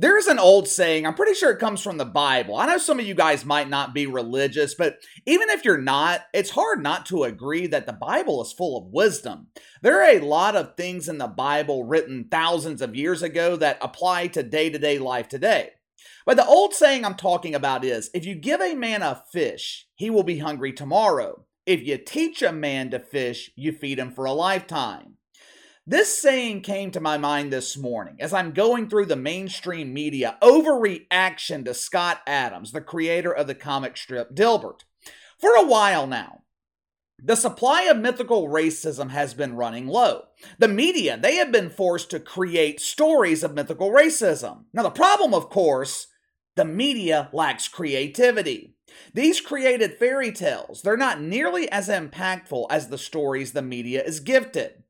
There's an old saying, I'm pretty sure it comes from the Bible. I know some of you guys might not be religious, but even if you're not, it's hard not to agree that the Bible is full of wisdom. There are a lot of things in the Bible written thousands of years ago that apply to day to day life today. But the old saying I'm talking about is if you give a man a fish, he will be hungry tomorrow. If you teach a man to fish, you feed him for a lifetime. This saying came to my mind this morning as I'm going through the mainstream media overreaction to Scott Adams, the creator of the comic strip Dilbert. For a while now, the supply of mythical racism has been running low. The media, they have been forced to create stories of mythical racism. Now, the problem, of course, the media lacks creativity. These created fairy tales, they're not nearly as impactful as the stories the media is gifted.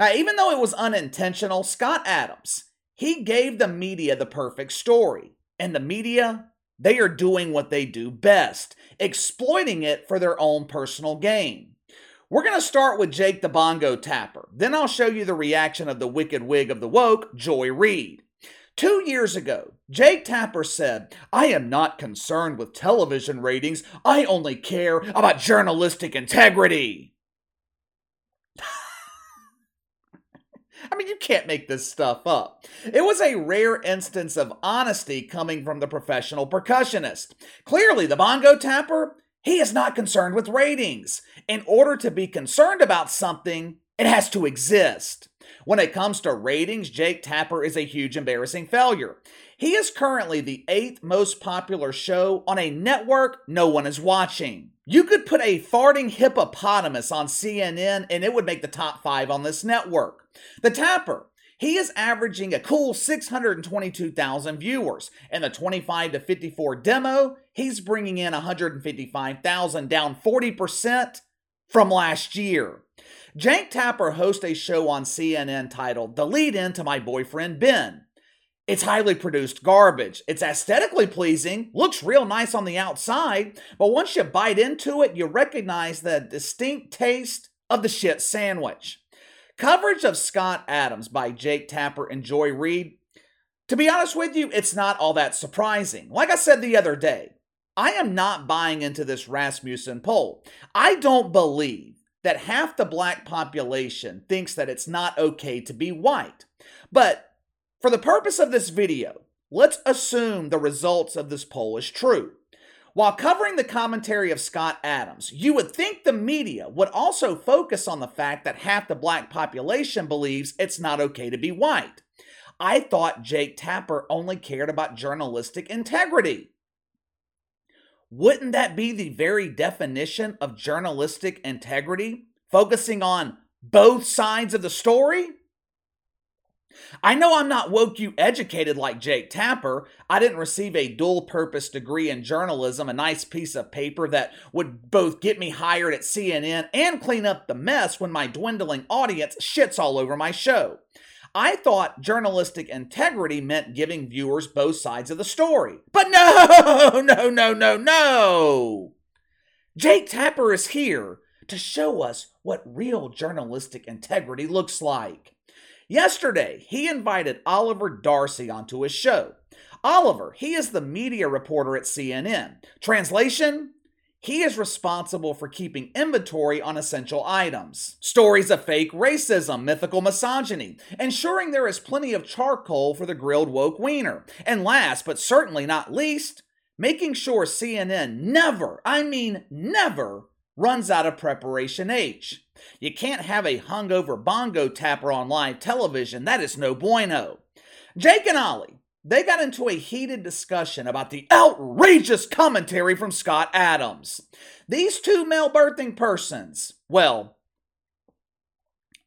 Now, even though it was unintentional, Scott Adams, he gave the media the perfect story. And the media, they are doing what they do best, exploiting it for their own personal gain. We're going to start with Jake the Bongo Tapper. Then I'll show you the reaction of the wicked wig of the woke, Joy Reid. Two years ago, Jake Tapper said, I am not concerned with television ratings. I only care about journalistic integrity. I mean, you can't make this stuff up. It was a rare instance of honesty coming from the professional percussionist. Clearly, the bongo tapper, he is not concerned with ratings. In order to be concerned about something, it has to exist. When it comes to ratings, Jake Tapper is a huge embarrassing failure. He is currently the eighth most popular show on a network no one is watching. You could put a farting hippopotamus on CNN and it would make the top five on this network. The Tapper, he is averaging a cool 622,000 viewers. In the 25 to 54 demo, he's bringing in 155,000, down 40% from last year. Jake Tapper hosts a show on CNN titled The Lead In to My Boyfriend Ben. It's highly produced garbage. It's aesthetically pleasing, looks real nice on the outside, but once you bite into it, you recognize the distinct taste of the shit sandwich. Coverage of Scott Adams by Jake Tapper and Joy Reid, to be honest with you, it's not all that surprising. Like I said the other day, I am not buying into this Rasmussen poll. I don't believe that half the black population thinks that it's not okay to be white. But for the purpose of this video, let's assume the results of this poll is true. While covering the commentary of Scott Adams, you would think the media would also focus on the fact that half the black population believes it's not okay to be white. I thought Jake Tapper only cared about journalistic integrity. Wouldn't that be the very definition of journalistic integrity? Focusing on both sides of the story? I know I'm not woke you educated like Jake Tapper. I didn't receive a dual purpose degree in journalism, a nice piece of paper that would both get me hired at CNN and clean up the mess when my dwindling audience shits all over my show. I thought journalistic integrity meant giving viewers both sides of the story. But no, no, no, no, no! Jake Tapper is here to show us what real journalistic integrity looks like. Yesterday, he invited Oliver Darcy onto his show. Oliver, he is the media reporter at CNN. Translation? He is responsible for keeping inventory on essential items. Stories of fake racism, mythical misogyny, ensuring there is plenty of charcoal for the grilled woke wiener. And last but certainly not least, making sure CNN never, I mean never, runs out of Preparation H. You can't have a hungover bongo tapper on live television. That is no bueno. Jake and Ollie, they got into a heated discussion about the outrageous commentary from Scott Adams. These two male birthing persons, well,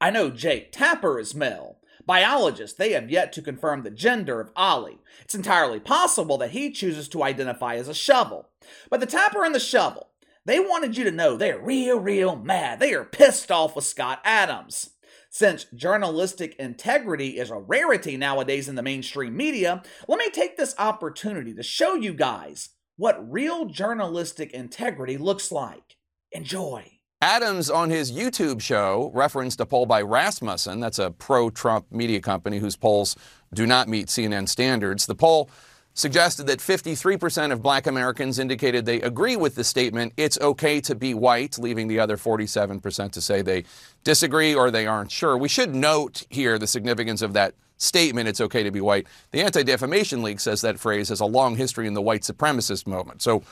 I know Jake Tapper is male. Biologists, they have yet to confirm the gender of Ollie. It's entirely possible that he chooses to identify as a shovel. But the Tapper and the shovel, they wanted you to know they're real, real mad. They are pissed off with Scott Adams. Since journalistic integrity is a rarity nowadays in the mainstream media, let me take this opportunity to show you guys what real journalistic integrity looks like. Enjoy. Adams on his YouTube show referenced a poll by Rasmussen, that's a pro Trump media company whose polls do not meet CNN standards. The poll suggested that 53% of black Americans indicated they agree with the statement, it's okay to be white, leaving the other 47% to say they disagree or they aren't sure. We should note here the significance of that statement, it's okay to be white. The Anti Defamation League says that phrase has a long history in the white supremacist movement. So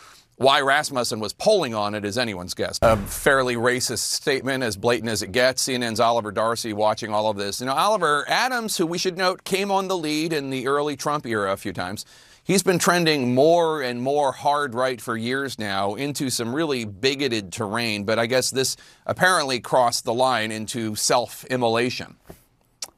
why Rasmussen was polling on it is anyone's guess. A fairly racist statement, as blatant as it gets. CNN's Oliver Darcy watching all of this. You know, Oliver Adams, who we should note came on the lead in the early Trump era a few times, he's been trending more and more hard right for years now into some really bigoted terrain. But I guess this apparently crossed the line into self immolation.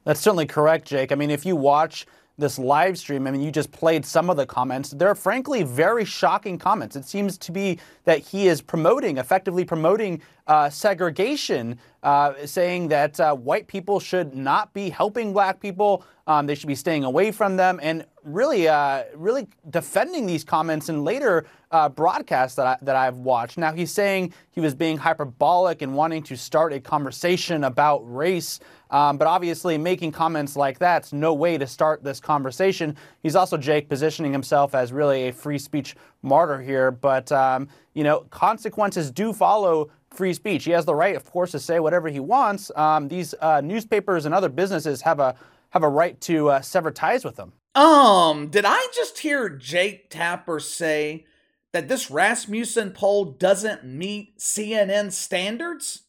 That's certainly correct, Jake. I mean, if you watch this live stream, I mean, you just played some of the comments. They're frankly very shocking comments. It seems to be that he is promoting, effectively promoting uh, segregation, uh, saying that uh, white people should not be helping black people. Um, they should be staying away from them, and really, uh, really defending these comments in later uh, broadcasts that I, that I've watched. Now he's saying he was being hyperbolic and wanting to start a conversation about race. Um, but obviously, making comments like that's no way to start this conversation. He's also, Jake, positioning himself as really a free speech martyr here. But, um, you know, consequences do follow free speech. He has the right, of course, to say whatever he wants. Um, these uh, newspapers and other businesses have a have a right to uh, sever ties with them. Um, did I just hear Jake Tapper say that this Rasmussen poll doesn't meet CNN standards?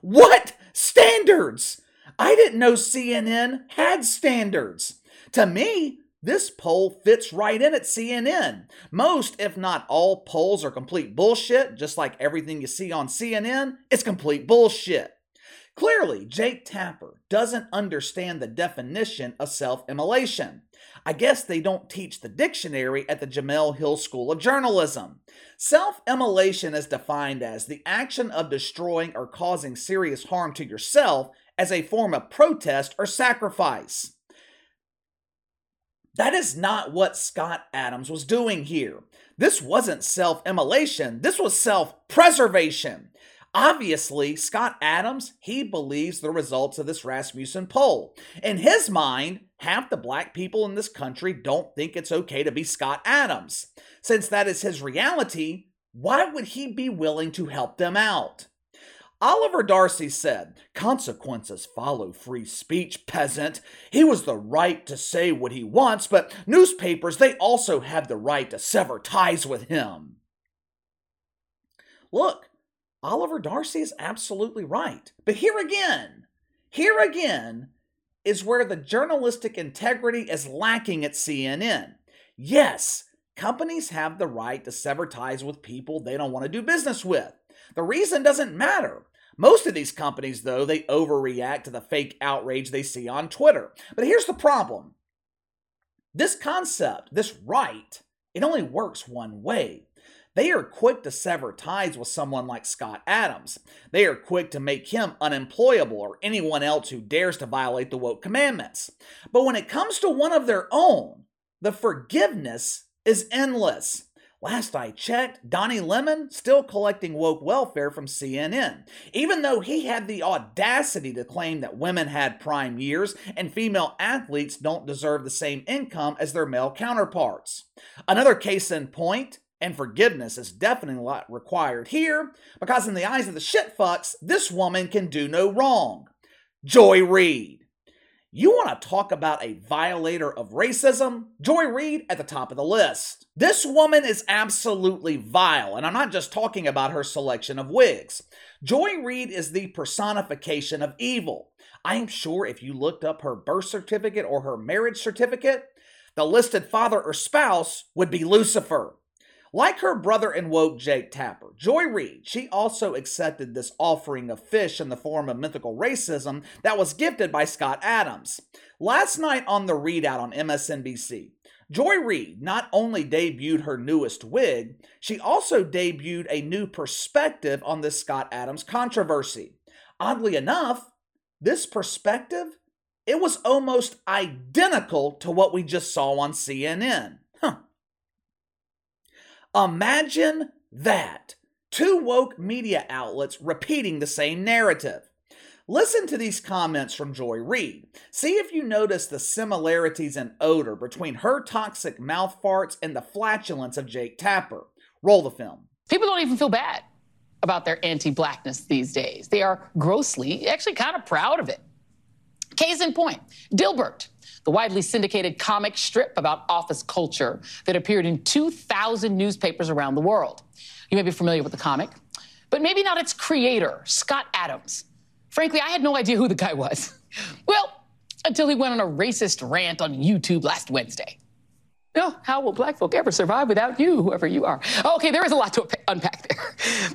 What standards? I didn't know CNN had standards. To me, this poll fits right in at CNN. Most, if not all, polls are complete bullshit, just like everything you see on CNN is complete bullshit. Clearly, Jake Tapper doesn't understand the definition of self immolation. I guess they don't teach the dictionary at the Jemele Hill School of Journalism. Self immolation is defined as the action of destroying or causing serious harm to yourself as a form of protest or sacrifice. That is not what Scott Adams was doing here. This wasn't self immolation, this was self preservation. Obviously, Scott Adams, he believes the results of this Rasmussen poll. In his mind, half the black people in this country don't think it's okay to be Scott Adams. Since that is his reality, why would he be willing to help them out? Oliver Darcy said, Consequences follow free speech, peasant. He was the right to say what he wants, but newspapers, they also have the right to sever ties with him. Look, Oliver Darcy is absolutely right. But here again, here again is where the journalistic integrity is lacking at CNN. Yes, companies have the right to sever ties with people they don't want to do business with. The reason doesn't matter. Most of these companies, though, they overreact to the fake outrage they see on Twitter. But here's the problem this concept, this right, it only works one way. They are quick to sever ties with someone like Scott Adams. They are quick to make him unemployable or anyone else who dares to violate the woke commandments. But when it comes to one of their own, the forgiveness is endless. Last I checked, Donnie Lemon still collecting woke welfare from CNN, even though he had the audacity to claim that women had prime years and female athletes don't deserve the same income as their male counterparts. Another case in point, and forgiveness is definitely not required here because, in the eyes of the shitfucks, this woman can do no wrong. Joy Reid. You want to talk about a violator of racism? Joy Reid at the top of the list. This woman is absolutely vile, and I'm not just talking about her selection of wigs. Joy Reid is the personification of evil. I am sure if you looked up her birth certificate or her marriage certificate, the listed father or spouse would be Lucifer. Like her brother and woke Jake Tapper, Joy Reid, she also accepted this offering of fish in the form of mythical racism that was gifted by Scott Adams. Last night on the ReidOut on MSNBC, Joy Reid not only debuted her newest wig, she also debuted a new perspective on this Scott Adams controversy. Oddly enough, this perspective, it was almost identical to what we just saw on CNN. Imagine that. Two woke media outlets repeating the same narrative. Listen to these comments from Joy Reid. See if you notice the similarities in odor between her toxic mouth farts and the flatulence of Jake Tapper. Roll the film. People don't even feel bad about their anti blackness these days. They are grossly, actually kind of proud of it. Case in point Dilbert, the widely syndicated comic strip about office culture that appeared in 2,000 newspapers around the world. You may be familiar with the comic, but maybe not its creator, Scott Adams. Frankly, I had no idea who the guy was. Well, until he went on a racist rant on YouTube last Wednesday. No, how will black folk ever survive without you, whoever you are? Okay, there is a lot to unpack there.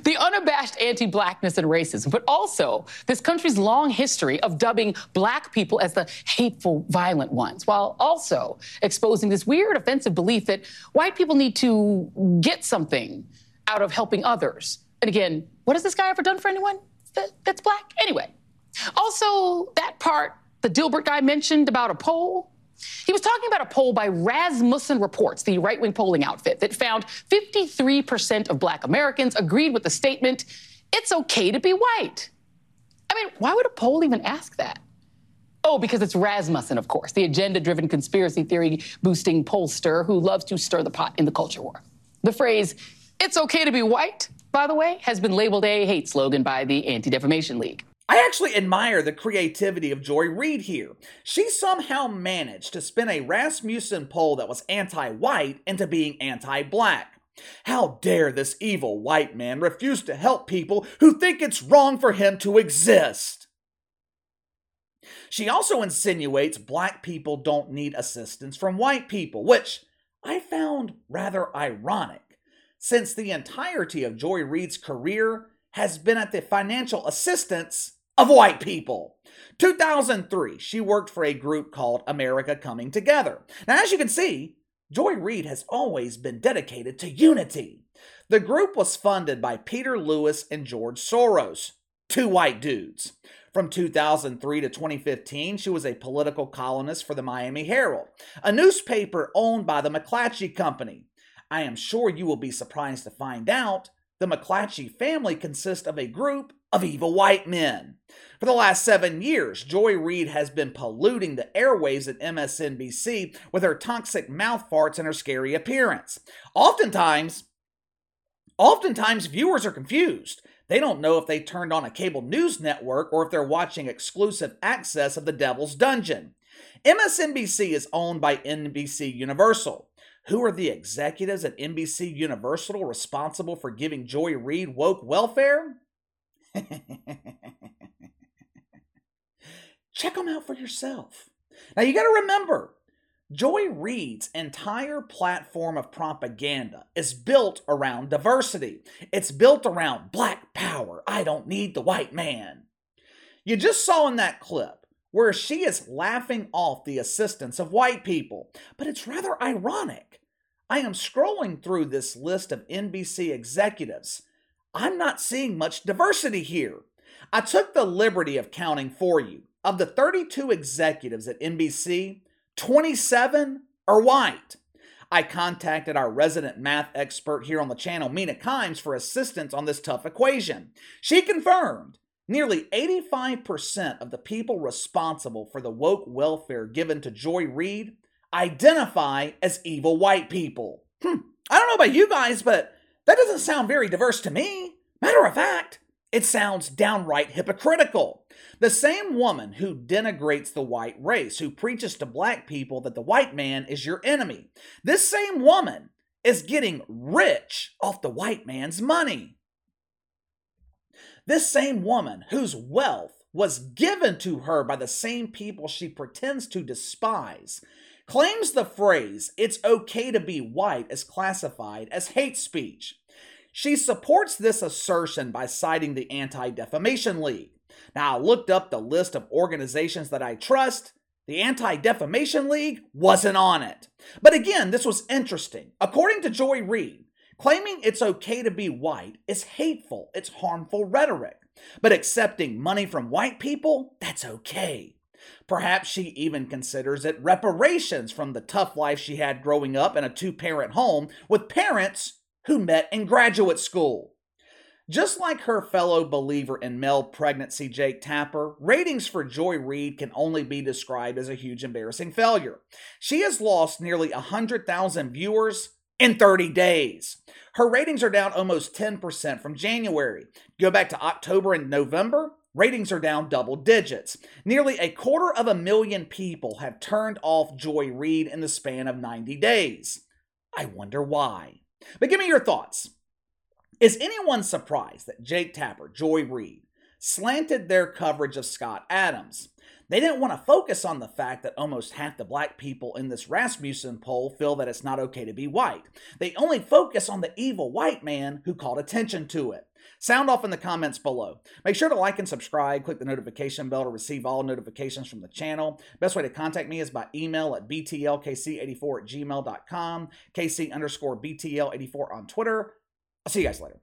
The unabashed anti blackness and racism, but also this country's long history of dubbing black people as the hateful, violent ones, while also exposing this weird, offensive belief that white people need to get something out of helping others. And again, what has this guy ever done for anyone that, that's black? Anyway, also that part the Dilbert guy mentioned about a poll he was talking about a poll by Rasmussen Reports, the right wing polling outfit, that found 53% of black Americans agreed with the statement, it's okay to be white. I mean, why would a poll even ask that? Oh, because it's Rasmussen, of course, the agenda driven conspiracy theory boosting pollster who loves to stir the pot in the culture war. The phrase, it's okay to be white, by the way, has been labeled a hate slogan by the Anti Defamation League. I actually admire the creativity of Joy Reid here. She somehow managed to spin a Rasmussen poll that was anti white into being anti black. How dare this evil white man refuse to help people who think it's wrong for him to exist? She also insinuates black people don't need assistance from white people, which I found rather ironic, since the entirety of Joy Reid's career has been at the financial assistance of white people. 2003, she worked for a group called America Coming Together. Now, as you can see, Joy Reid has always been dedicated to unity. The group was funded by Peter Lewis and George Soros, two white dudes. From 2003 to 2015, she was a political columnist for the Miami Herald, a newspaper owned by the McClatchy Company. I am sure you will be surprised to find out the McClatchy family consists of a group of evil white men. For the last seven years, Joy Reid has been polluting the airwaves at MSNBC with her toxic mouth farts and her scary appearance. Oftentimes, oftentimes viewers are confused. They don't know if they turned on a cable news network or if they're watching exclusive access of The Devil's Dungeon. MSNBC is owned by NBC Universal. Who are the executives at NBC Universal responsible for giving Joy Reid woke welfare? Check them out for yourself. Now you got to remember, Joy Reid's entire platform of propaganda is built around diversity. It's built around black power. I don't need the white man. You just saw in that clip where she is laughing off the assistance of white people, but it's rather ironic. I am scrolling through this list of NBC executives I'm not seeing much diversity here. I took the liberty of counting for you. Of the 32 executives at NBC, 27 are white. I contacted our resident math expert here on the channel, Mina Kimes, for assistance on this tough equation. She confirmed nearly 85% of the people responsible for the woke welfare given to Joy Reid identify as evil white people. Hmm. I don't know about you guys, but that doesn't sound very diverse to me. Matter of fact, it sounds downright hypocritical. The same woman who denigrates the white race, who preaches to black people that the white man is your enemy, this same woman is getting rich off the white man's money. This same woman whose wealth was given to her by the same people she pretends to despise claims the phrase, it's okay to be white, is classified as hate speech. She supports this assertion by citing the Anti Defamation League. Now, I looked up the list of organizations that I trust. The Anti Defamation League wasn't on it. But again, this was interesting. According to Joy Reid, claiming it's okay to be white is hateful, it's harmful rhetoric. But accepting money from white people, that's okay. Perhaps she even considers it reparations from the tough life she had growing up in a two parent home with parents who met in graduate school. Just like her fellow believer in male pregnancy, Jake Tapper, ratings for Joy Reid can only be described as a huge embarrassing failure. She has lost nearly 100,000 viewers in 30 days. Her ratings are down almost 10% from January. Go back to October and November, ratings are down double digits. Nearly a quarter of a million people have turned off Joy Reid in the span of 90 days. I wonder why. But give me your thoughts. Is anyone surprised that Jake Tapper, Joy Reid, slanted their coverage of Scott Adams? They didn't want to focus on the fact that almost half the black people in this Rasmussen poll feel that it's not okay to be white. They only focus on the evil white man who called attention to it. Sound off in the comments below. Make sure to like and subscribe. Click the notification bell to receive all notifications from the channel. Best way to contact me is by email at btlkc84 at gmail.com, kc underscore btl84 on Twitter. I'll see you guys later.